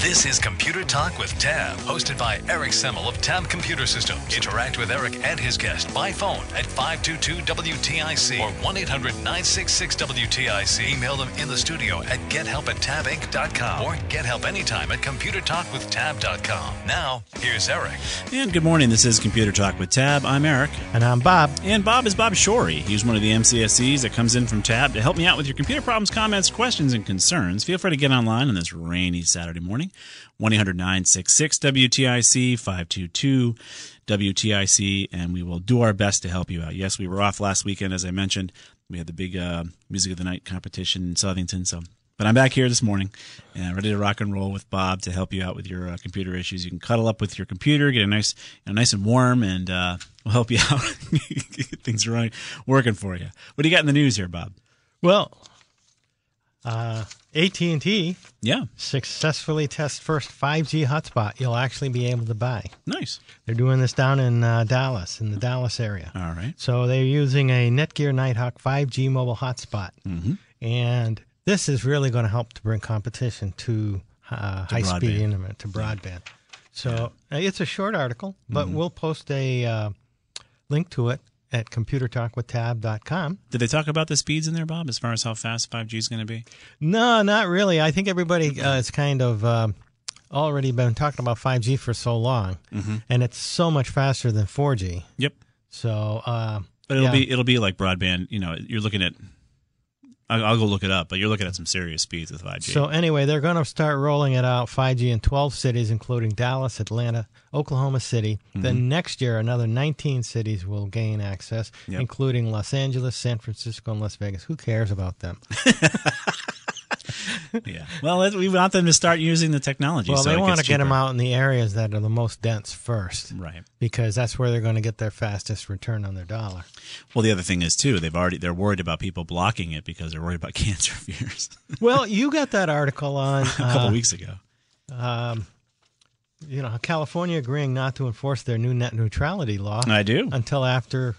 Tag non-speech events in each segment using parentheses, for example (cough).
This is Computer Talk with Tab, hosted by Eric Semmel of Tab Computer Systems. Interact with Eric and his guest by phone at 522-WTIC or 1-800-966-WTIC. Email them in the studio at gethelp at tabinc.com or get help anytime at computertalkwithtab.com. Now, here's Eric. And good morning. This is Computer Talk with Tab. I'm Eric. And I'm Bob. And Bob is Bob Shorey. He's one of the MCSEs that comes in from Tab to help me out with your computer problems, comments, questions, and concerns. Feel free to get online on this rainy Saturday morning. 1 800 966 WTIC 522 WTIC, and we will do our best to help you out. Yes, we were off last weekend, as I mentioned. We had the big uh, Music of the Night competition in Southington, so but I'm back here this morning and ready to rock and roll with Bob to help you out with your uh, computer issues. You can cuddle up with your computer, get a nice, you know, nice and warm, and uh, we'll help you (laughs) out. get things running, working for you. What do you got in the news here, Bob? Well, uh, AT&T yeah successfully test first 5G hotspot you'll actually be able to buy. Nice. They're doing this down in uh, Dallas, in the Dallas area. All right. So they're using a Netgear Nighthawk 5G mobile hotspot, mm-hmm. and this is really going to help to bring competition to, uh, To high-speed internet to broadband. So uh, it's a short article, but we'll post a uh, link to it at computertalkwithtab.com. Did they talk about the speeds in there, Bob, as far as how fast 5G is going to be? No, not really. I think everybody uh, is kind of um already been talking about 5G for so long, and it's so much faster than 4G. Yep. So, uh, But it'll yeah. be it'll be like broadband. You know, you're looking at. I'll, I'll go look it up, but you're looking at some serious speeds with 5G. So anyway, they're going to start rolling it out 5G in 12 cities, including Dallas, Atlanta, Oklahoma City. Mm-hmm. Then next year, another 19 cities will gain access, Yep. including Los Angeles, San Francisco, and Las Vegas. Who cares about them? (laughs) (laughs) yeah. Well, we want them to start using the technology. well, so they want to get them out in the areas that are the most dense first, Right. because that's where they're going to get their fastest return on their dollar. Well, the other thing is too, they've already they're worried about people blocking it because they're worried about (laughs) cancer fears. Well, you got that article on, (laughs) a couple uh, weeks ago. you know, California agreeing not to enforce their new net neutrality law I do. until after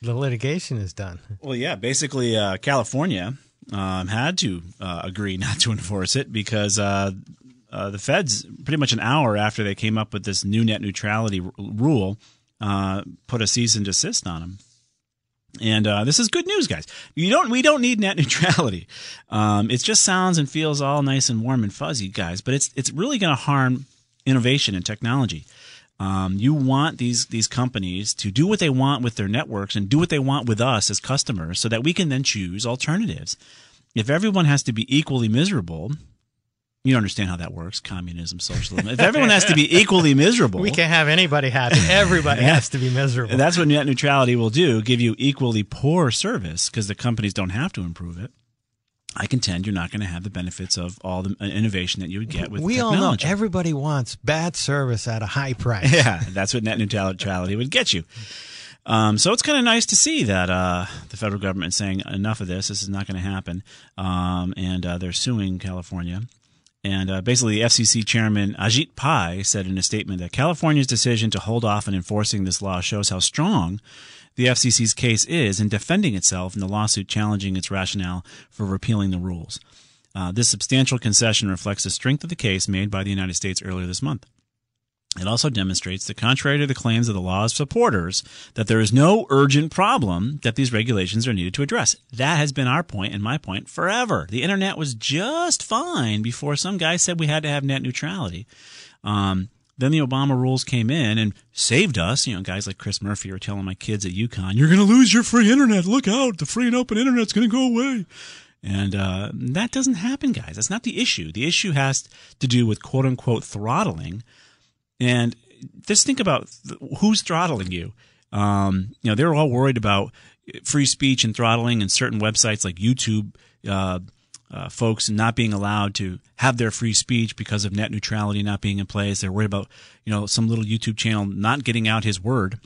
the litigation is done. Well, yeah. Basically, uh, California um, had to uh, agree (laughs) not to enforce it because uh, uh, the feds, pretty much an hour after they came up with this new net neutrality r- rule, uh, put a cease and desist on them. And uh, this is good news, guys. You don't. We don't need net (laughs) neutrality. Um, it just sounds and feels all nice and warm and fuzzy, guys. But it's it's really going to harm innovation and technology. Um, you want these these companies to do what they want with their networks and do what they want with us as customers, so that we can then choose alternatives. If everyone has to be equally miserable, you don't understand how that works. Communism, socialism. If everyone has to be (laughs) equally miserable, We can't have anybody happy. Everybody has to be miserable. and that's what net neutrality will do give you equally poor service because the companies don't have to improve it. I contend you're not going to have the benefits of all the uh, innovation that you would get with we all know everybody wants bad service at a high price. (laughs) yeah, that's what net neutrality would get you. Um, so it's kind of nice to see that uh, the federal government is saying enough of this. This is not going to happen, um, and uh, they're suing California. And uh, basically, the FCC chairman Ajit Pai said in a statement that California's decision to hold off on enforcing this law shows how strong the FCC's case is in defending itself in the lawsuit challenging its rationale for repealing the rules. Uh, this substantial concession reflects the strength of the case made by the United States earlier this month. It also demonstrates that, contrary to the claims of the law's supporters, that there is no urgent problem that these regulations are needed to address. That has been our point and my point forever. The internet was just fine before some guy said we had to have net neutrality. Um, then the Obama rules came in and saved us. You know, guys like Chris Murphy are telling my kids at UConn, "You're going to lose your free internet. Look out! The free and open internet's going to go away." And uh, that doesn't happen, guys. That's not the issue. The issue has to do with quote unquote throttling and just think about who's throttling you. Um, you know, they're all worried about free speech and throttling and certain websites like YouTube uh, uh, folks not being allowed to have their free speech because of net neutrality not being in place. They're worried about, you know, some little YouTube channel not getting out his word.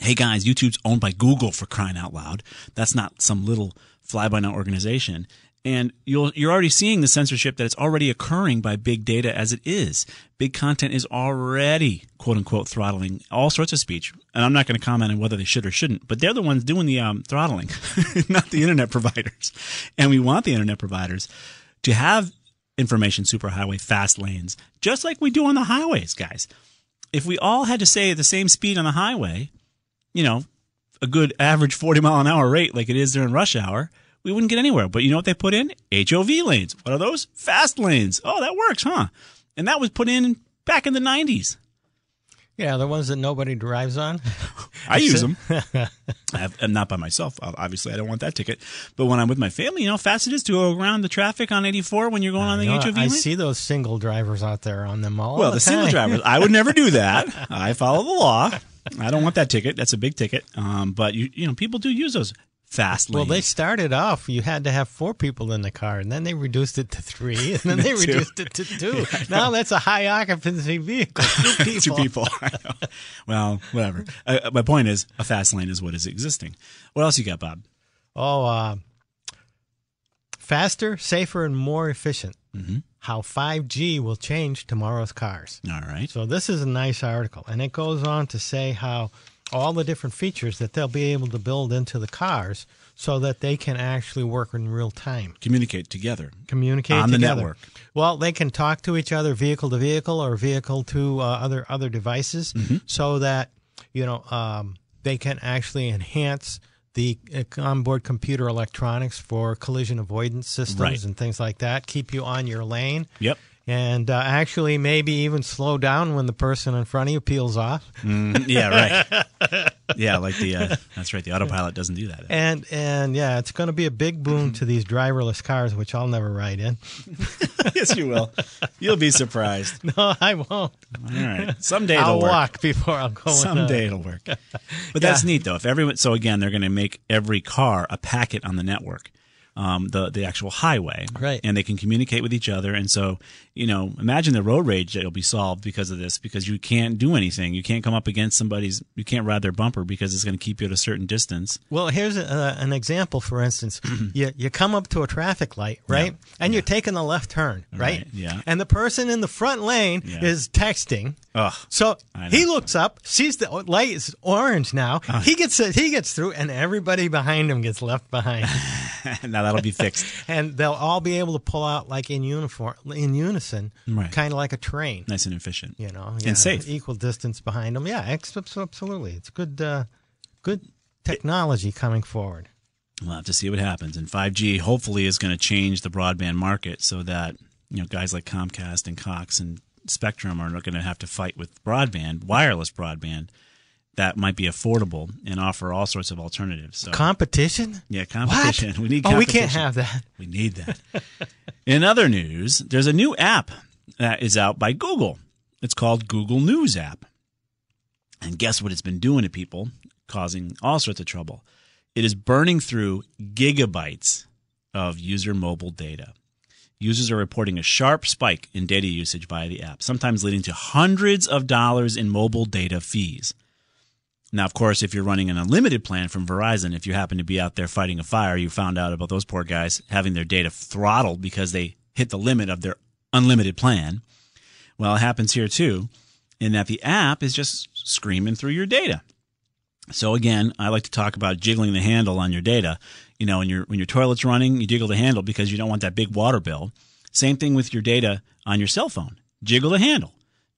Hey guys, YouTube's owned by Google for crying out loud. That's not some little fly by night organization and you'll, you're already seeing the censorship that it's already occurring by big data as it is. Big content is already quote unquote throttling all sorts of speech. And I'm not going to comment on whether they should or shouldn't, but they're the ones doing the um, throttling, (laughs) not the internet providers. And we want the internet providers to have information superhighway fast lanes, just like we do on the highways, guys. If we all had to say at the same speed on the highway, you know, a good average 40 mile an hour rate like it is during rush hour, we wouldn't get anywhere. But you know what they put in? HOV lanes. What are those? Fast lanes. Oh, that works, huh? And that was put in back in the 90s. Yeah, the ones that nobody drives on. (laughs) I use them. (laughs) I am not by myself. Obviously, I don't want that ticket. But when I'm with my family, you know how fast it is to go around the traffic on 84 when you're going on the know, HOV I lane? see those single drivers out there on them all. Well, the, the single drivers, I would never do that. (laughs) I follow the law. I don't want that ticket. That's a big ticket. Um, but you, you know, people do use those fast Well, they started off, you had to have four people in the car, and then they reduced it to three, and then (laughs) they Two. reduced it to two. (laughs) now that's a high occupancy vehicle. (laughs) Two people. Two people. Well, whatever. Uh, my point is, a fast lane is what is existing. What else you got, Bob? Oh, uh, faster, safer, and more efficient. Mm-hmm. How 5G will change tomorrow's cars. All right. So this is a nice article, and it goes on to say how all the different features that they'll be able to build into the cars so that they can actually work in real time. Communicate together. Communicate On the network. Well, they can talk to each other, vehicle to vehicle, or vehicle to uh, other other devices, Mm-hmm. so that you know um, they can actually enhance the uh, onboard computer electronics for collision avoidance systems Right. and things like that. Keep you on your lane. Yep. And uh, actually, maybe even slow down when the person in front of you peels off. Yeah, right. (laughs) yeah, like the uh, that's right. The autopilot doesn't do that. And and yeah, it's going to be a big boon to these driverless cars, which I'll never ride in. (laughs) yes, you will. You'll be surprised. (laughs) No, I won't. All right. Someday I'll it'll work. walk before I'll go. in. Someday it'll work. But that's neat though. If everyone, so again, they're going to make every car a packet on the network, um, the the actual highway, Right. And they can communicate with each other. And so, you know, imagine the road rage that'll be solved because of this. Because you can't do anything. You can't come up against somebody's. You can't ride their bumper because it's going to keep you at a certain distance. Well, here's a, an example. For instance, (clears throat) you you come up to a traffic light, right? And you're taking the left turn, right? Right, yeah. And the person in the front lane Yeah. is texting. Ugh. So he looks up, sees the light is orange now. he gets he gets through, and everybody behind him gets left behind. (laughs) now that'll be fixed. (laughs) and they'll all be able to pull out like in uniform, in unison, Right. kind of like a train. nice and efficient. You know, And safe. equal distance behind them. Yeah, absolutely. It's good, uh, good technology coming forward. We'll have to see what happens. And 5G hopefully is going to change the broadband market so that you know guys like Comcast and Cox and Spectrum are not going to have to fight with broadband, wireless broadband that might be affordable and offer all sorts of alternatives. So Competition? yeah, competition. What? (laughs) We need. Oh, we can't have that. We need that. In other news, there's a new app that is out by Google. It's called Google News app. And guess what it's been doing to people, causing all sorts of trouble. It is burning through gigabytes of user mobile data. Users are reporting a sharp spike in data usage by the app, sometimes leading to hundreds of dollars in mobile data fees. Now, of course, if you're running an unlimited plan from Verizon, if you happen to be out there fighting a fire, you found out about those poor guys having their data throttled because they hit the limit of their unlimited plan. Well, it happens here too, in that the app is just screaming through your data. So again, I like to talk about jiggling the handle on your data. You know, when your when your toilet's running, you jiggle the handle because you don't want that big water bill. Same thing with your data on your cell phone. Jiggle the handle.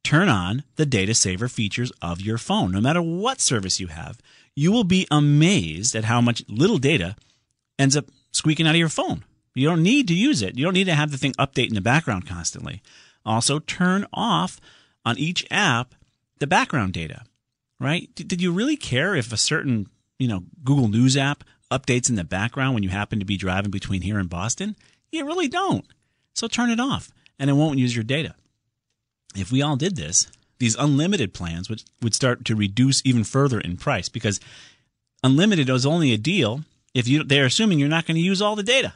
turn on the data saver features of your phone. No matter what service you have, you will be amazed at how much little data ends up squeaking out of your phone. You don't need to use it. You don't need to have the thing update in the background constantly. Also, turn off on each app the background data, right? Did you really care if a certain, you know, Google News app updates in the background when you happen to be driving between here and Boston? You really don't. So turn it off and it won't use your data. If we all did this, these unlimited plans would, would start to reduce even further in price because unlimited is only a deal if you they're assuming you're not going to use all the data.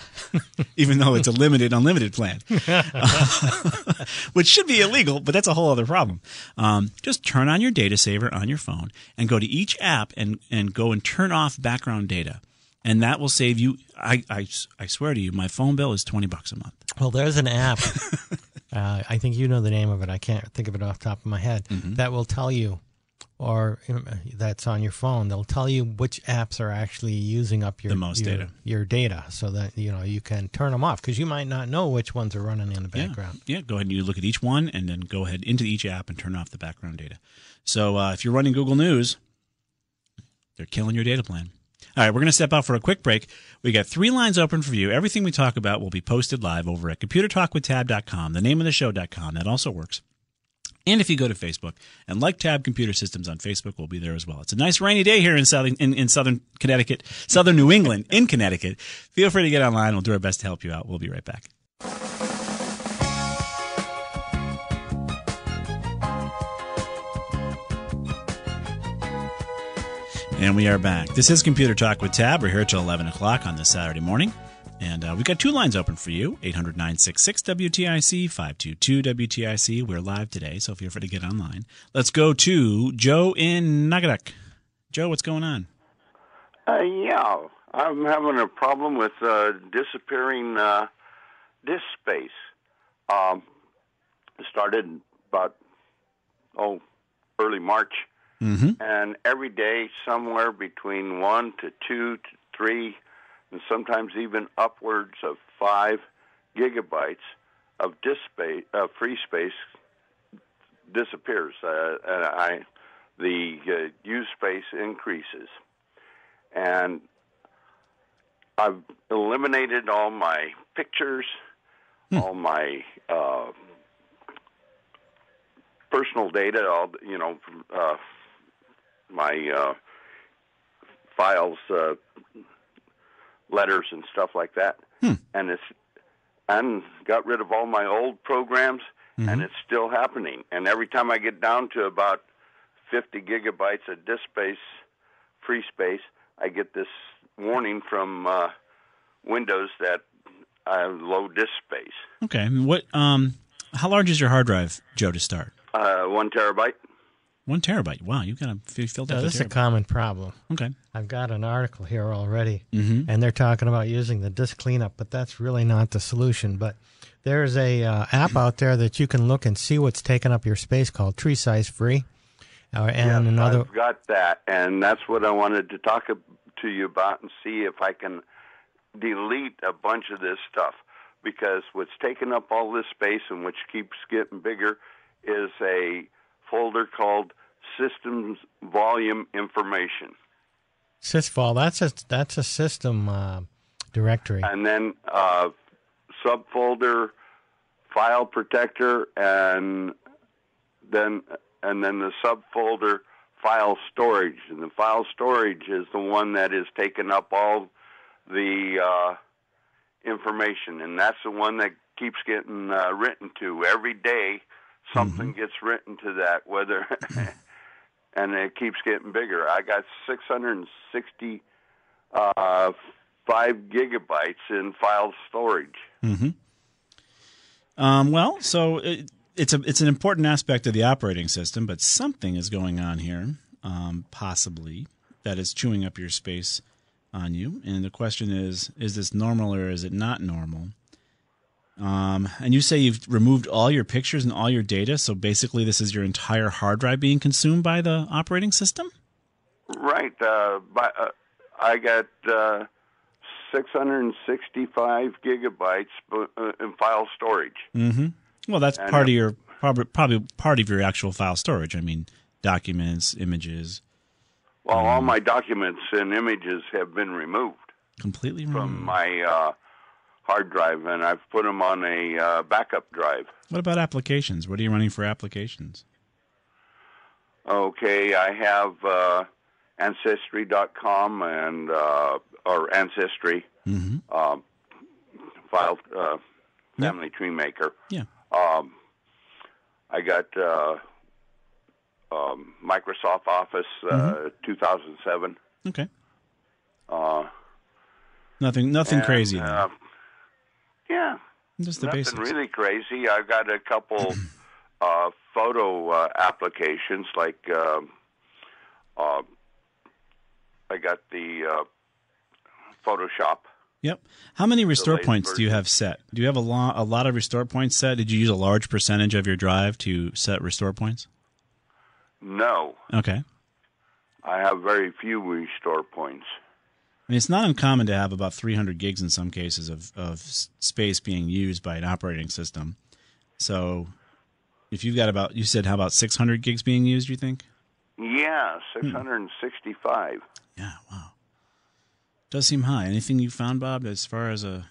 (laughs) even though it's a limited unlimited plan, (laughs) (laughs) which should be illegal, but that's a whole other problem. Um, just turn on your data saver on your phone and go to each app and, and go and turn off background data. And that will save you. I, I, I swear to you, my phone bill is 20 bucks a month. Well, there's an app. uh, I think you know the name of it. I can't think of it off the top of my head. Mm-hmm. That will tell you, or that's on your phone. They'll tell you which apps are actually using up your The most your, data. your data, so that you know you can turn them off because you might not know which ones are running in the Yeah. background. Yeah, go ahead and you look at each one and then go ahead into each app and turn off the background data. So uh, if you're running Google News, they're killing your data plan. All right, we're going to step out for a quick break. We got three lines open for you. Everything we talk about will be posted live over at computertalkwithtab.com, the name of the show.com. That also works. And if you go to Facebook and like Tab Computer Systems on Facebook, we'll be there as well. It's a nice rainy day here in southern in, in southern Connecticut, southern New England, in Connecticut. Feel free to get online. We'll do our best to help you out. We'll be right back. And we are back. This is Computer Talk with Tab. We're here till 11 o'clock on this Saturday morning. And uh, we've got two lines open for you 800 966 WTIC, 522 WTIC. We're live today, so feel free to get online. Let's go to Joe in Naugatuck. Joe, what's going on? Uh, yeah, I'm having a problem with uh, disappearing uh, disk space. Um, it started about oh early March, and every day somewhere between one to two to three, and sometimes even upwards of five gigabytes of disk space, uh, free space disappears, uh, and I the uh, use space increases. And I've eliminated all my pictures, all my uh, personal data, all you know, uh, my uh, files, uh, letters, and stuff like that, and it's and got rid of all my old programs, and it's still happening. And every time I get down to about 50 gigabytes of disk space, free space, I get this warning from uh, Windows that I have low disk space. Okay. What? Um, how large is your hard drive, Joe, to start? Uh, one terabyte. One terabyte. Wow, you've got a f- filled Now, up a this is a common problem. Okay. I've got an article here already, Mm-hmm. and they're talking about using the disk cleanup, but that's really not the solution. But there's a uh, app out there that you can look and see what's taking up your space called Tree Size Free, uh, and Yes, another. I've got that, and that's what I wanted to talk to you about and see if I can delete a bunch of this stuff because what's taking up all this space and which keeps getting bigger is a folder called Systems Volume Information. Sysvol, that's a that's a system uh, directory. and then uh, subfolder file protector and then and then the subfolder file storage and the file storage is the one that is taking up all the uh, information and that's the one that keeps getting uh, written to every day something gets written to that whether (laughs) and it keeps getting bigger i got 660 uh, gigabytes in file storage. Um, well, so it, it's a it's an important aspect of the operating system, but something is going on here, um, possibly that is chewing up your space on you. And the question is: Is this normal or is it not normal? Um, and you say you've removed all your pictures and all your data, so basically this is your entire hard drive being consumed by the operating system. Right. Uh, by, uh, I got uh, 665 gigabytes uh, in file storage. Well, that's And, part uh, of your Probably, probably part of your actual file storage. I mean, documents, images, Well, all my documents and images have been removed completely from removed. my uh, hard drive, and I've put them on a uh, backup drive. What about applications? What are you running for applications? Okay, I have uh, Ancestry.com and uh, or Ancestry Mm-hmm. um, file uh, family tree maker. Yeah. Um, I got uh, um, Microsoft Office uh, Mm-hmm. 2007. Okay. Uh, Nothing. Nothing and, crazy. Uh, yeah, Just the nothing basics. really crazy. I've got a couple (clears throat) uh, photo uh, applications, like um uh, I got the uh, Photoshop. Yep. How many restore latest points do you have set? Do you have a lot, a lot of restore points set? Did you use a large percentage of your drive to set restore points? No, Okay. I have very few restore points. I mean, it's not uncommon to have about 300 gigs in some cases of, of space being used by an operating system. So, if you've got about, you said how about 600 gigs being used? You think? Yeah, 665. Yeah. Wow. Does seem high. Anything you found, Bob, as far as a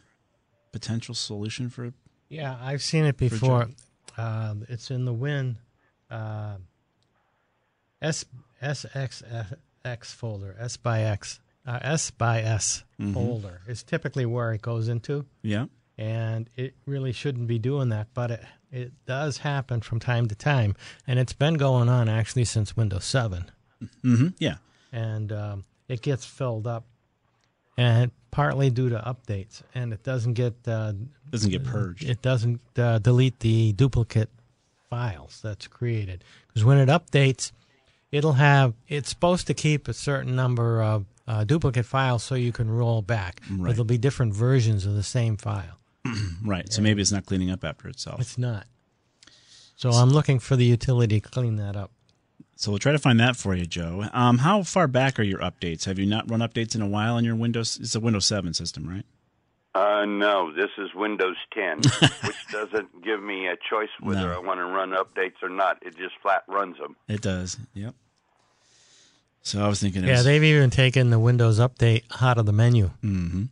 potential solution for? Yeah, I've seen it before. Um, it's in the Win uh, S SXX folder, S by X, uh, S by S folder is typically where it goes into, Yeah. and it really shouldn't be doing that, but it it does happen from time to time, and it's been going on actually since Windows Seven, Mm-hmm. Yeah. and um, it gets filled up, and partly due to updates, and it doesn't get uh, Doesn't get purged. it doesn't uh, delete the duplicate files that's created because when it updates it'll have it's supposed to keep a certain number of uh, duplicate files so you can roll back but Right. there'll be different versions of the same file (clears throat) right. So maybe it's not cleaning up after itself. it's not so i'm looking for the utility to clean that up So we'll try to find that for you, Joe. Um, how far back are your updates? Have you not run updates in a while on your Windows? It's a Windows 7 system, right? Uh, no, this is Windows 10, (laughs) which doesn't give me a choice whether No. I want to run updates or not. It just flat runs them. It does. Yep. So I was thinking. It yeah was, they've even taken the windows update out of the menu Mm-hmm.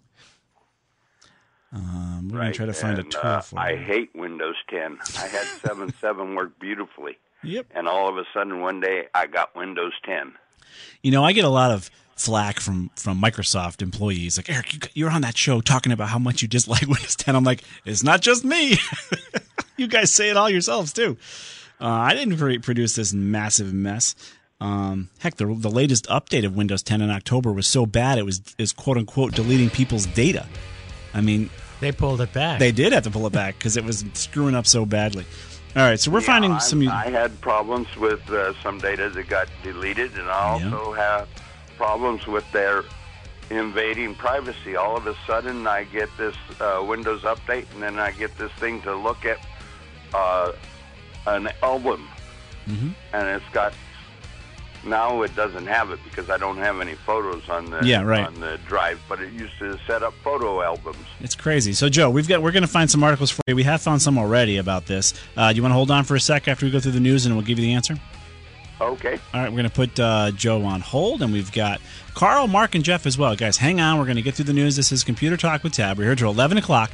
Um, we're gonna try to find a tool uh, for I you. hate Windows 10. I had (laughs) 7.7 work beautifully, Yep. and all of a sudden one day I got Windows 10. You know, I get a lot of flack from from Microsoft employees. Like Eric, you, you're on that show talking about how much you dislike (laughs) Windows 10. I'm like, it's not just me. (laughs) you guys say it all yourselves too. Uh, I didn't pre- produce this massive mess. Um, heck, the the latest update of Windows 10 in October was so bad it was is quote unquote deleting people's data. I mean, they pulled it back they did have to pull it back because it was screwing up so badly. All right, so we're Yeah, finding I'm- some. I had problems with uh, some data that got deleted, and I Yeah. also have problems with their invading privacy. All of a sudden, I get this uh, Windows update, and then I get this thing to look at uh, an album, Mm-hmm. and it's got. Now it doesn't have it because I don't have any photos on the Yeah, right. on the drive, but it used to set up photo albums. It's crazy. So, Joe, we've got we're going to find some articles for you. We have found some already about this. Uh, do you want to hold on for a sec after we go through the news, and we'll give you the answer? Okay. All right, we're going to put uh, Joe on hold, and we've got Carl, Mark, and Jeff as well. Guys, hang on. We're going to get through the news. This is Computer Talk with Tab. We're here till 11 o'clock,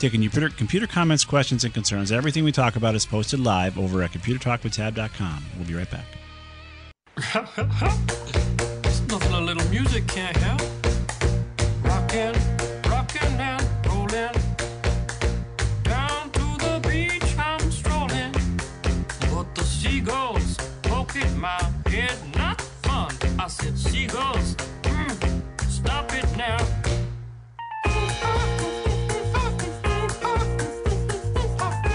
taking your computer, computer comments, questions, and concerns. Everything we talk about is posted live over at computertalkwithtab.com. We'll be right back. It's nothing a little music can't help. Rockin', rockin' and rollin'. Down to the beach I'm strolling. But the seagulls poking my head, not fun. I said, seagulls, mm, stop it now.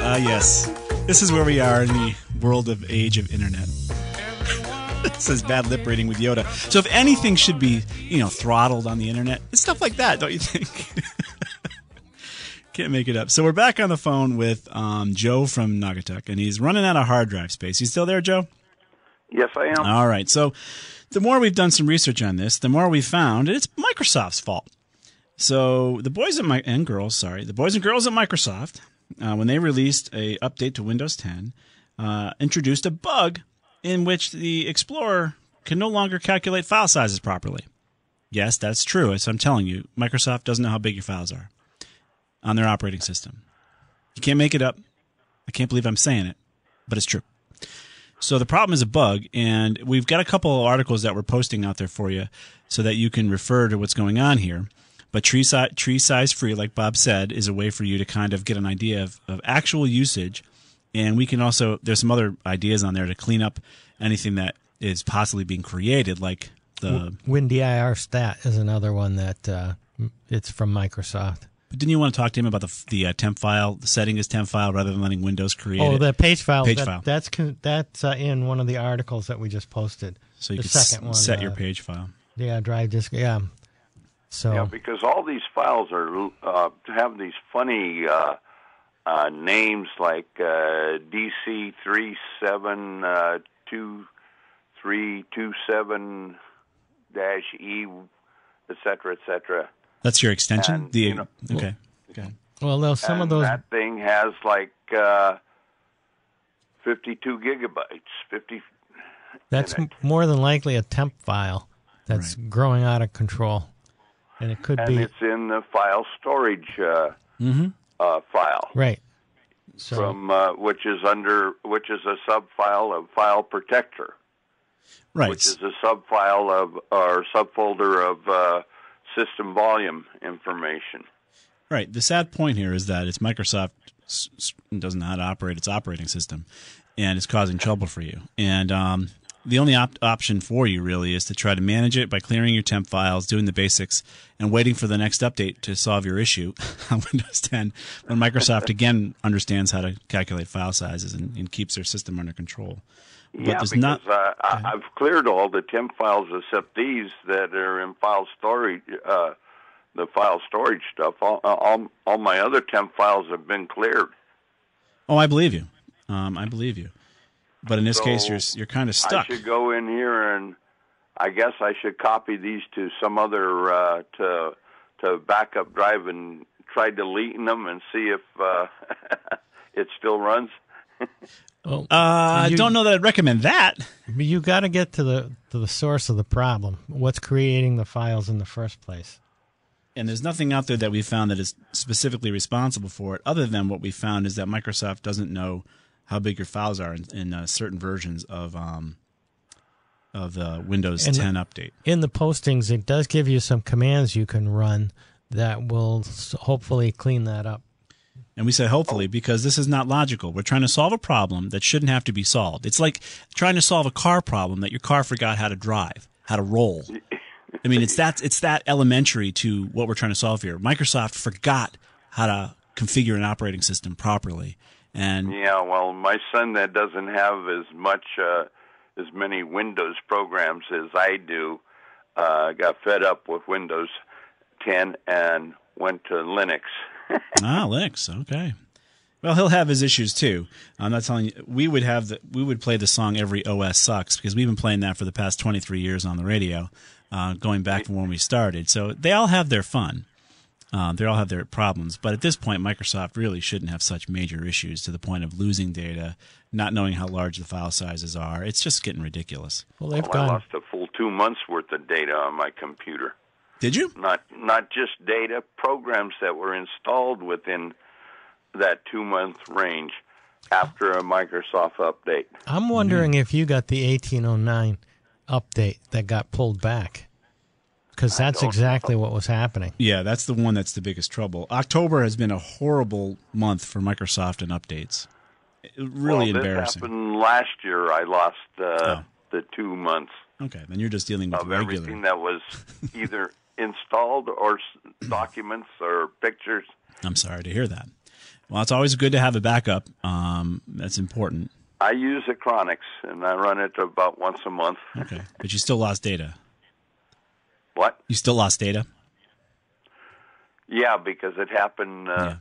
Ah, yes. This is where we are in the world of age of internet. Is bad lip reading with Yoda. So if anything should be, you know, throttled on the internet, it's stuff like that, don't you think? (laughs) Can't make it up. So we're back on the phone with um, Joe from Naugatuck, and he's running out of hard drive space. You still there, Joe? Yes, I am. All right. So the more we've done some research on this, the more we've found it's Microsoft's fault. So the boys at my and girls, sorry, the boys and girls at Microsoft, uh, when they released a update to Windows 10, uh, introduced a bug in which the Explorer can no longer calculate file sizes properly. Yes, that's true. As I'm telling you, Microsoft doesn't know how big your files are on their operating system. You can't make it up. I can't believe I'm saying it, but it's true. So the problem is a bug, and we've got a couple of articles that we're posting out there for you so that you can refer to what's going on here. But tree, si- tree size free, like Bob said, is a way for you to kind of get an idea of, of actual usage. And we can also, there's some other ideas on there to clean up anything that is possibly being created, like the. WinDIR stat is another one that uh, it's from Microsoft. But didn't you want to talk to him about the the uh, temp file, the setting as temp file rather than letting Windows create Oh, it? the page file. Page that- file. That's that's uh, in one of the articles that we just posted. so you the could s- second one, set your uh, page file. Yeah, drive disk. Yeah. So Yeah, because all these files are uh, have these funny uh, names like uh, DC three seven uh, two three two seven dash E, et cetera, et cetera. That's your extension. and, the you know- okay. Okay. well, no, some and of those. that thing has like uh, fifty two gigabytes, fifty. That's m- more than likely a temp file that's growing out of control, and it could and be it's in the file storage uh, Mm-hmm. Uh, file. right. So from uh, which is under which is a subfile of file protector, Right. which is a subfile of or subfolder of uh, system volume information. Right. The sad point here is that it's Microsoft doesn't know how to operate its operating system, and it's causing trouble for you. And um, the only op- option for you really is to try to manage it by clearing your temp files, doing the basics, and waiting for the next update to solve your issue (laughs) on Windows 10 when Microsoft again understands how to calculate file sizes and, and keeps their system under control. But yeah, because not. uh, I, I've cleared all the temp files except these that are in file storage. Uh, the file storage stuff. All, all all my other temp files have been cleared. Oh, I believe you. Um, I believe you. But in this case, you're you're kind of stuck. I should go in here and I guess I should copy these to some other uh, to to backup drive and try deleting them and see if uh, (laughs) it still runs. well, Uh, I don't know that I'd recommend that. you got to get to the to the source of the problem. What's creating the files in the first place? And there's nothing out there that we found that is specifically responsible for it, other than what we found is that Microsoft doesn't know how big your files are in, in uh, certain versions of um, of the Windows And- 10 update. In the postings, it does give you some commands you can run that will hopefully clean that up. And we say hopefully because this is not logical. We're trying to solve a problem that shouldn't have to be solved. It's like trying to solve a car problem that your car forgot how to drive, how to roll. I mean, it's that it's that elementary to what we're trying to solve here. Microsoft forgot how to configure an operating system properly. And Yeah, well, my son that doesn't have as much uh, as many Windows programs as I do uh, got fed up with Windows 10 and went to Linux. (laughs) ah, Linux. Okay. Well, he'll have his issues too. I'm not telling you. We would have the we would play the song "Every OS Sucks" because we've been playing that for the past 23 years on the radio, uh, going back from when we started. So they all have their fun. Uh, they all have their problems, but at this point, Microsoft really shouldn't have such major issues to the point of losing data, not knowing how large the file sizes are. It's just getting ridiculous. Well, they've Well, I lost a full two months worth of data on my computer. Did you? Not not just data, programs that were installed within that two month range after a Microsoft update. I'm wondering if you got the 1809 update that got pulled back, because that's don't exactly what was happening. Yeah, that's the one that's the biggest trouble. October has been a horrible month for Microsoft and updates. Really well, embarrassing. This happened last year. I lost uh, Oh. the two months Okay, then you're just dealing with of regular. everything that was (laughs) either installed or documents or pictures. I'm sorry to hear that. Well, it's always good to have a backup. Um, that's important. I use Acronis and I run it about once a month. Okay, but you still lost data. What? You still lost data. Yeah, because it happened uh, Yeah.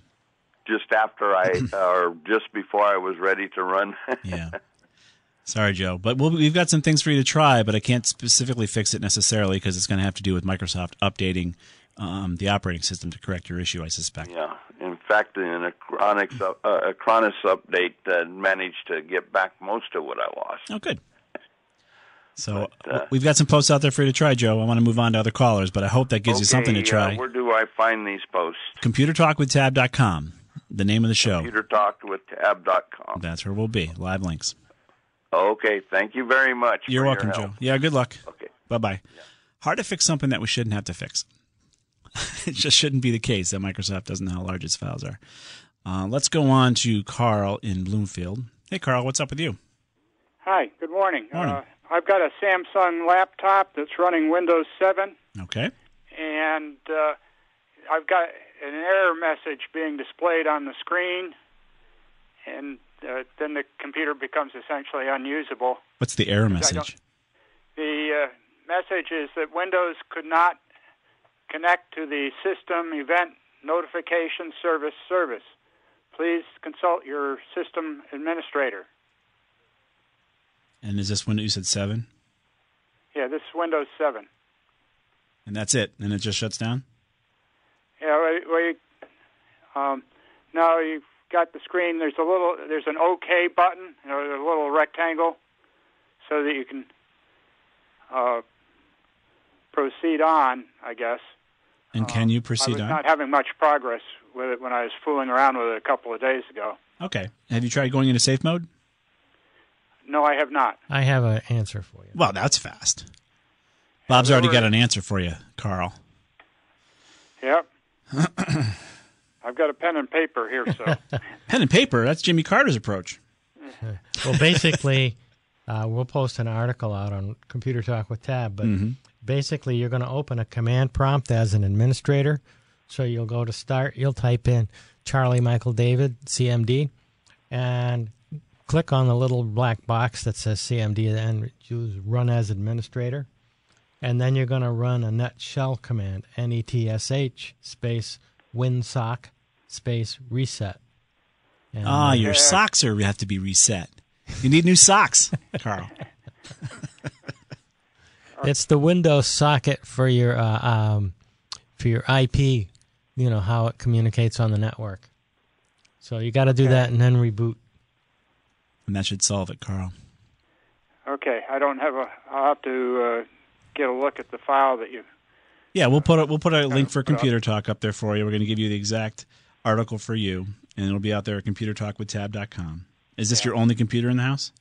just after I (laughs) or just before I was ready to run. (laughs) Yeah. Sorry, Joe, but we'll, we've got some things for you to try, but I can't specifically fix it necessarily because it's going to have to do with Microsoft updating um, the operating system to correct your issue. I suspect. yeah, in fact, in a Chronix, uh, a Chronis update, uh, managed to get back most of what I lost. Oh, good. So But, uh, we've got some posts out there for you to try, Joe. I want to move on to other callers, but I hope that gives you something to try. Uh, where do I find these posts? ComputerTalkwithTab.com, the name of the show. ComputerTalkWithTab.com. That's where we'll be. Live links. Okay, thank you very much. You're for welcome, your Joe. Yeah, good luck. Okay. Bye bye. Hard to fix something that we shouldn't have to fix. (laughs) it just shouldn't be the case that Microsoft doesn't know how large its files are. Uh, let's go on to Carl in Bloomfield. Hey, Carl, what's up with you? Hi, good morning. Morning. I've got a Samsung laptop that's running Windows 7, Okay. and uh, I've got an error message being displayed on the screen, and uh, then the computer becomes essentially unusable. What's the error message? The uh, message is that Windows could not connect to the System Event Notification Service service. Please consult your system administrator. And is this when you said seven? Yeah, this is Windows 7. And that's it? And it just shuts down? Yeah, we, we um, now you've got the screen. There's a little, there's an OK button, you know, a little rectangle, so that you can uh, proceed on. I guess. And can you proceed on? I was on? not having much progress with it when I was fooling around with it a couple of days ago. Okay. Have you tried going into safe mode? No, I have not. I have an answer for you. Well, that's fast. Bob's already got an answer for you, Carl. Yep. (clears throat) I've got a pen and paper here, so (laughs) Pen and paper, that's Jimmy Carter's approach. (laughs) Well, basically, uh, we'll post an article out on Computer Talk with Tab, but basically, you're going to open a command prompt as an administrator. So you'll go to start, you'll type in Charlie Michael David, CMD, and click on the little black box that says CMD and choose run as administrator. And then you're going to run a net shell command, N E T S H space winsock space reset. And, Ah, uh, your socks are have to be reset. You need new socks, Carl. (laughs) It's the Windows socket for your uh, um, for your IP. You know how it communicates on the network. So you got to do that and then reboot. And that should solve it, Carl. okay. I don't have a. I'll have to uh, get a look at the file that you. Yeah, we'll put a, we'll put a link for. Computer Talk up there for you. We're going to give you the exact article for you, and it'll be out there at computertalkwithtab.com. Is this your only computer in the house?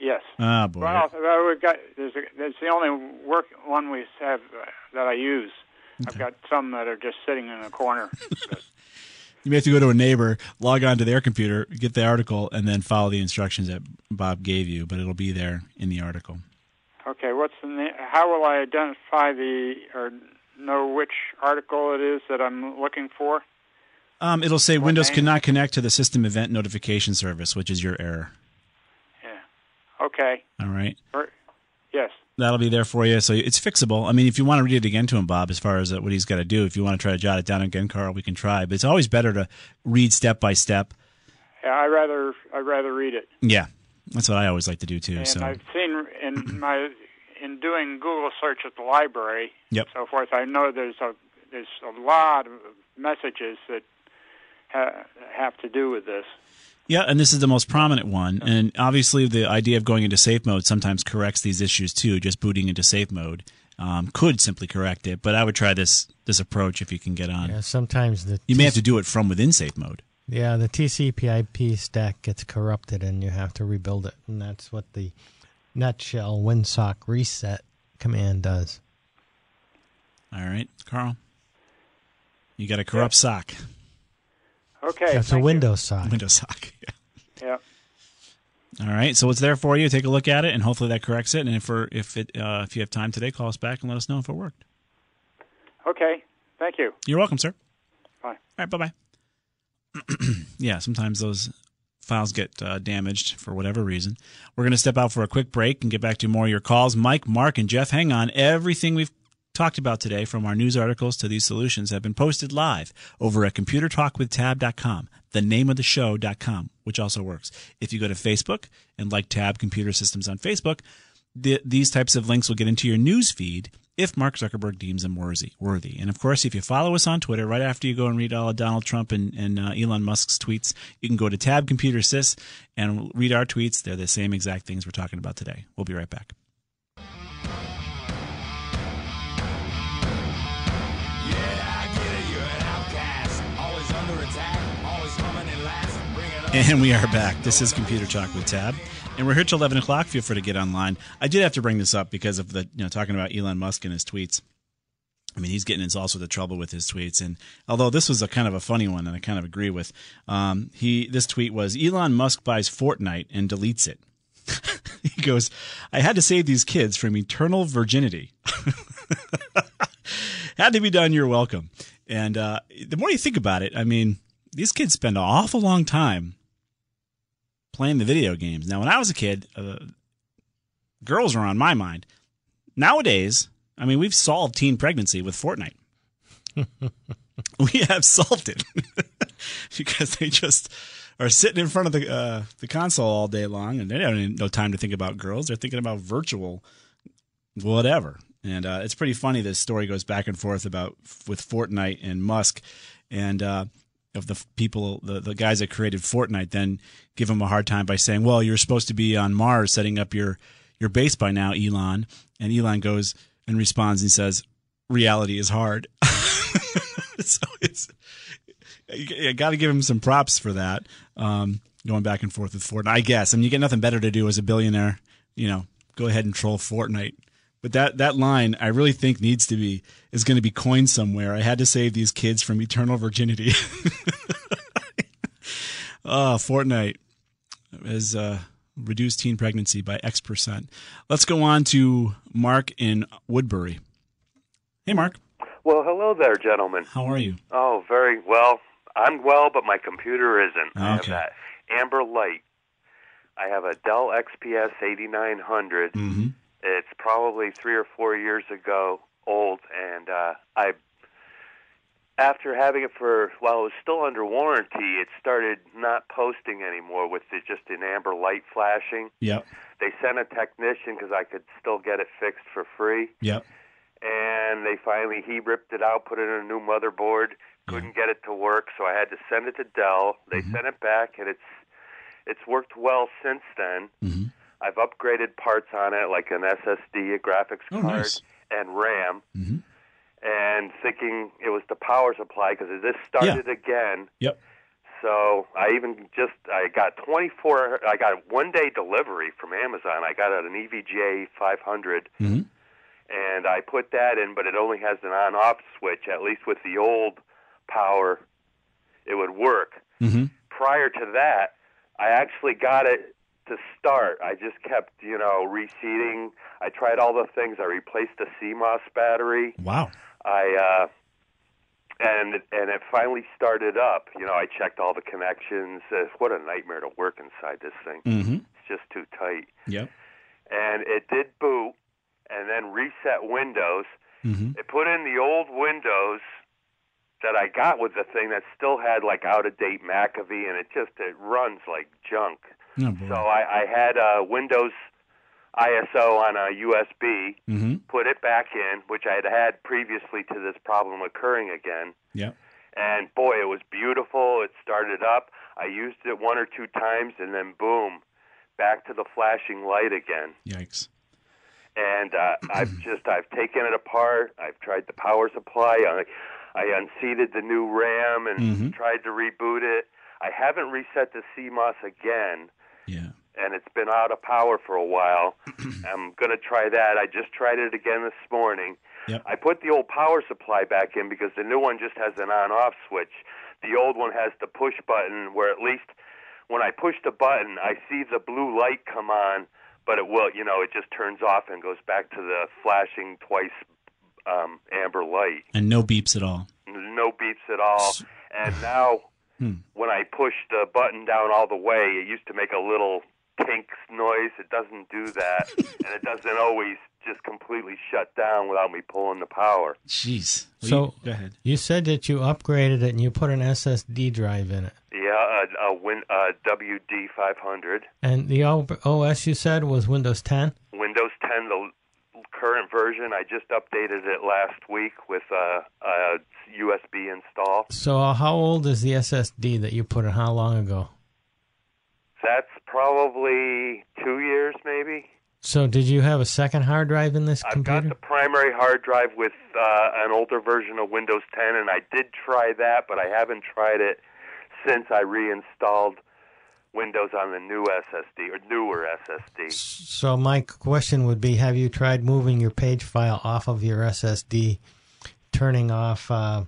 Yes. Ah, boy. Well, we've got there's a, there's the only work one we have uh, that I use. I've got some that are just sitting in a corner. (laughs) You may have to go to a neighbor, log on to their computer, get the article, and then follow the instructions that Bob gave you. But it'll be there in the article. okay, what's the na- how will I identify the or know which article it is that I'm looking for? Um, it'll say Windows name? cannot connect to the System Event Notification Service, which is your error. Yeah. Okay. All right. Or, yes. That'll be there for you. So it's fixable. I mean, if you want to read it again to him, Bob, as far as uh, what he's got to do, if you want to try to jot it down again, Carl, we can try. But it's always better to read step by step. Yeah, I rather I rather read it. Yeah, that's what I always like to do too. And so I've seen in my in doing Google search at the library Yep. and so forth. I know there's a there's a lot of messages that ha- have to do with this. Yeah, and this is the most prominent one. And obviously, the idea of going into safe mode sometimes corrects these issues too. Just booting into safe mode um, could simply correct it. But I would try this this approach if you can get on. Yeah, sometimes the You may have to do it from within safe mode. yeah the TCP/IP stack gets corrupted and you have to rebuild it, and that's what the net shell winsock reset command does. All right, Carl. You got a corrupt sock. Okay. That's a thank you. Windows sock. Windows sock. (laughs) Yeah. Yeah. All right, so it's there for you. Take a look at it, and hopefully that corrects it. And if we're, if it uh, if you have time today, call us back and let us know if it worked. Okay. Thank you. You're welcome, sir. Bye. All right, bye bye. (clears throat) yeah, sometimes those files get uh, damaged for whatever reason. We're going to step out for a quick break and get back to more of your calls. Mike, Mark, and Jeff, hang on. Everything we've talked about today, from our news articles to these solutions, have been posted live over at computertalkwithtab.com, the name of the show.com, which also works. If you go to Facebook and like Tab Computer Systems on Facebook, the, these types of links will get into your news feed if Mark Zuckerberg deems them worthy. Worthy, and of course, if you follow us on Twitter, right after you go and read all of Donald Trump and, and uh, Elon Musk's tweets, you can go to Tab Computer Sys and read our tweets. They're the same exact things we're talking about today. We'll be right back. And we are back. This is Computer Talk with Tab, and we're here till eleven o'clock. Feel free to get online. I did have to bring this up because of the you know talking about Elon Musk and his tweets. I mean, he's getting into all sorts of trouble with his tweets, and although this was a kind of a funny one, and I kind of agree with, um, he this tweet was Elon Musk buys Fortnite and deletes it. (laughs) he goes, "I had to save these kids from eternal virginity. (laughs) had to be done. You're welcome." And uh, the more you think about it, I mean, these kids spend an awful long time playing the video games. Now, when I was a kid, uh, girls were on my mind. Nowadays, I mean, we've solved teen pregnancy with Fortnite. (laughs) we have solved it (laughs) because they just are sitting in front of the uh, the console all day long, and they don't have no time to think about girls. They're thinking about virtual whatever. And uh, it's pretty funny. This story goes back and forth about with Fortnite and Musk, and uh, of the people, the, the guys that created Fortnite, then give him a hard time by saying, "Well, you're supposed to be on Mars setting up your your base by now, Elon." And Elon goes and responds and says, "Reality is hard." (laughs) so it's I got to give him some props for that. Um, going back and forth with Fortnite, I guess. I mean, you get nothing better to do as a billionaire. You know, go ahead and troll Fortnite. But that that line, I really think needs to be is going to be coined somewhere. I had to save these kids from eternal virginity. oh, (laughs) Fortnite has uh, reduced teen pregnancy by X percent. Let's go on to Mark in Woodbury. Hey, Mark. Well, hello there, gentlemen. How are you? Oh, very well. I'm well, but my computer isn't. I have Okay. that Amber Light. I have a Dell XPS 8900. Mm-hmm. It's probably three or four years ago old, and uh, I, after having it for while it was still under warranty, it started not posting anymore with the, just an amber light flashing. Yep. They sent a technician because I could still get it fixed for free Yep. and they finally he ripped it out, put it in a new motherboard, couldn't get it to work, so I had to send it to Dell. They Mm-hmm. sent it back, and it's it's worked well since then. Mm-hmm. I've upgraded parts on it, like an SSD, a graphics Oh, card, nice. and RAM, Mhm. and thinking it was the power supply because this started again. Yep. So I even just I got 24. I got one day delivery from Amazon. I got an EVGA 500 Mhm. and I put that in, but it only has an on-off switch. At least with the old power, it would work. Mm-hmm. Prior to that, I actually got it to start. I just kept, you know, reseating. I tried all the things. I replaced the CMOS battery. Wow. I uh, and and it finally started up. You know, I checked all the connections. Uh, what a nightmare to work inside this thing. Mm-hmm. It's just too tight. Yep. And it did boot, and then reset Windows. Mm-hmm. It put in the old Windows that I got with the thing that still had like out of date McAfee, and it just it runs like junk. Oh. So I, I had a Windows ISO on a USB, Mm-hmm. put it back in, which I had had previously to this problem occurring again. Yep. And boy, it was beautiful. It started up. I used it one or two times, and then boom, back to the flashing light again. Yikes. And uh, (clears throat) I've just I've taken it apart. I've tried the power supply. I, I unseated the new RAM and Mhm. tried to reboot it. I haven't reset the CMOS again Yeah. and it's been out of power for a while. (clears throat) I'm going to try that. I just tried it again this morning. Yep. I put the old power supply back in because the new one just has an on off switch. The old one has the push button where at least when I push the button, I see the blue light come on, but it will, you know, it just turns off and goes back to the flashing twice um, amber light. And no beeps at all. No beeps at all. And now Hmm. When I push the button down all the way, it used to make a little tink noise. It doesn't do that, (laughs) and it doesn't always just completely shut down without me pulling the power. Jeez. Well, So you- go ahead. you said that you upgraded it and you put an SSD drive in it. Yeah, a, a Win uh, WD 500, And the OS you said was Windows 10? Windows 10, the current version. I just updated it last week with uh, a USB install. So, uh, how old is the SSD that you put in? How long ago? That's probably two years, maybe. So, did you have a second hard drive in this computer? I've got the primary hard drive with uh, an older version of Windows 10, and I did try that, but I haven't tried it since I reinstalled Windows on the new SSD or newer SSD. So, my question would be: Have you tried moving your page file off of your SSD, turning off uh,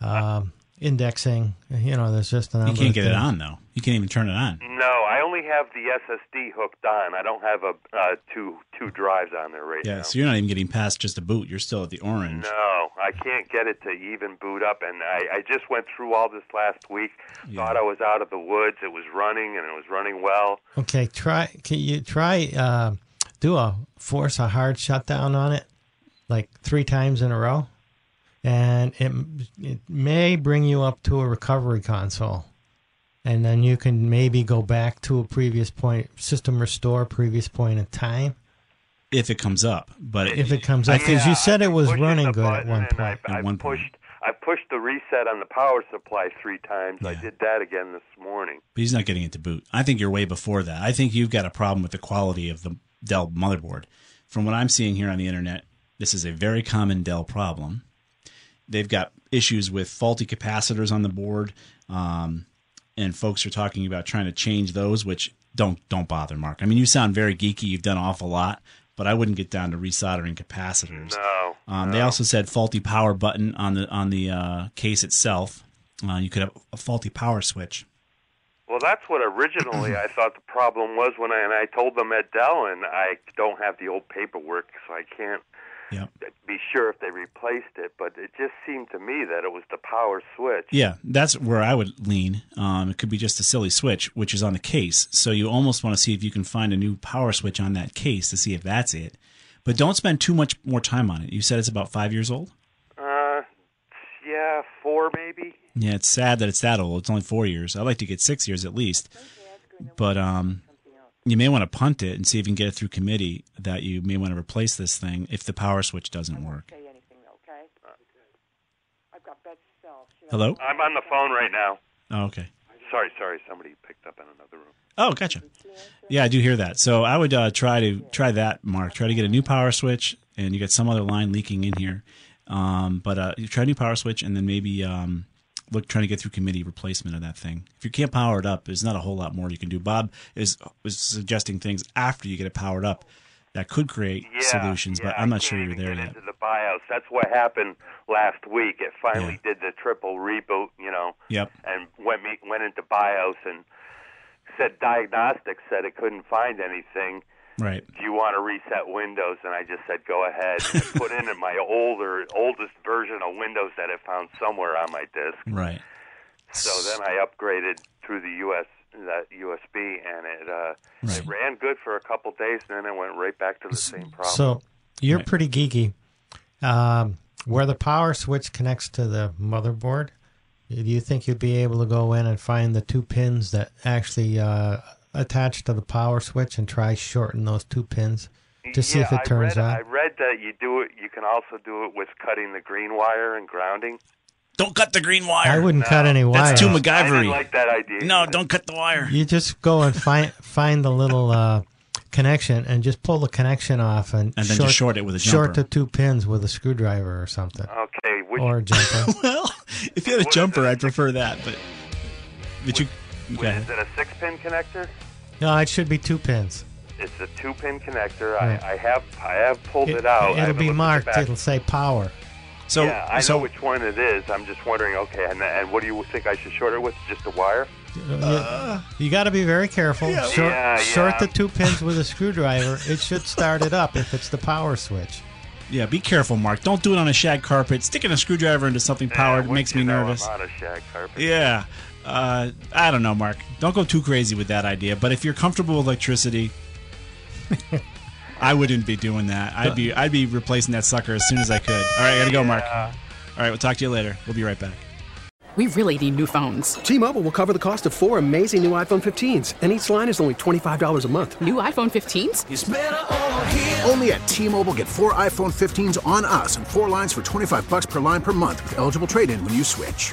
um indexing? You know, there's just a number. You can't of get it on though. You can't even turn it on. No, I only have the SSD hooked on. I don't have a uh, two two drives on there right Yeah, now. so you're not even getting past just a boot. You're still at the orange. No, I can't get it to even boot up, and I, I just went through all this last week. Thought I was out of the woods. It was running, and it was running well. Okay, try. Can you try uh, do a force a hard shutdown on it, like three times in a row, and it it may bring you up to a recovery console, and then you can maybe go back to a previous point, system restore previous point in time If it comes up, but if it comes up because you said it was running good at one point. I, I pushed. I pushed the reset on the power supply three times. I did that again this morning. But he's not getting it to boot. I think you're way before that. I think you've got a problem with the quality of the Dell motherboard. From what I'm seeing here on the internet, this is a very common Dell problem. They've got issues with faulty capacitors on the board, um, and folks are talking about trying to change those. Which don't don't bother, Mark. I mean, you sound very geeky. You've done an awful lot, but I wouldn't get down to resoldering capacitors. No. Um, They also said faulty power button on the on the uh, case itself. Uh, you could have a faulty power switch. Well, that's what originally I thought the problem was when I and I told them at Dell, and I don't have the old paperwork, so I can't Yep. be sure if they replaced it. But it just seemed to me that it was the power switch. Yeah, that's where I would lean. Um, it could be just a silly switch, which is on the case. So you almost want to see if you can find a new power switch on that case to see if that's it. But don't spend too much more time on it. You said it's about five years old. Uh, yeah, four maybe. Yeah, it's sad that it's that old. It's only four years. I'd like to get six years at least. But um, you may want to punt it and see if you can get it through committee that you may want to replace this thing if the power switch doesn't work. Say anything, okay? I've got Betsy Self. Hello? I'm on the phone right now. Oh, okay. Sorry, sorry. Somebody picked up in another room. Oh, gotcha. Yeah, I do hear that. So I would uh, try to try that, Mark. Try to get a new power switch, and you got some other line leaking in here. Um, but uh, you try a new power switch, and then maybe um, look trying to get through committee replacement of that thing. If you can't power it up, there's not a whole lot more you can do. Bob is was suggesting things after you get it powered up that could create Yeah, solutions, but I'm not sure you're there yet. Into the BIOS. That's what happened last week. It finally did the triple reboot, you know, Yep. and went me went into BIOS and said diagnostics said it couldn't find anything. Right. Do you want to reset Windows? And I just said go ahead. And (laughs) put in my older oldest version of Windows that I found somewhere on my disk. Right. So then I upgraded through the US that USB, and it uh, it ran good for a couple days, and then it went right back to the same problem. So you're pretty geeky. Um, where the power switch connects to the motherboard, do you think you'd be able to go in and find the two pins that actually uh, attach to the power switch and try shorten those two pins to see if it turns I read, on? I read that you do it. You can also do it with cutting the green wire and grounding. Don't cut the green wire. I wouldn't cut any wire. That's too MacGyvery. I didn't like that idea. No, don't cut the wire. You just go and find (laughs) find the little uh, connection and just pull the connection off and, And then just short it with a jumper. short jumper. the two pins with a screwdriver or something Okay, which, or a jumper. (laughs) well, if you had a jumper, I'd prefer that. But but you okay. is it a six-pin connector? No, it should be two pins. It's a two-pin connector. Yeah. I, I have I have pulled it, out. It'll be looked at the marked. back. It'll say power. So yeah, I so know which one it is. I'm just wondering. Okay, and, and what do you think I should short it with? Just a wire? Uh, you got to be very careful. short, Yeah, short yeah. the two pins with a screwdriver. It should start it up if it's the power switch. yeah, be careful, Mark. Don't do it on a shag carpet. Sticking a screwdriver into something powered Yeah, makes you me know nervous. I'm on a shag carpet. Yeah. Uh, I don't know, Mark. Don't go too crazy with that idea. But if you're comfortable with electricity, I wouldn't be doing that. I'd be I'd be replacing that sucker as soon as I could. All right, I gotta go, Mark. All right, we'll talk to you later. We'll be right back. We really need new phones. T-Mobile will cover the cost of four amazing new iPhone 15s, and each line is only $25 a month. New iPhone 15s? Only at T-Mobile get four iPhone 15s on us and four lines for 25 bucks per line per month with eligible trade-in when you switch.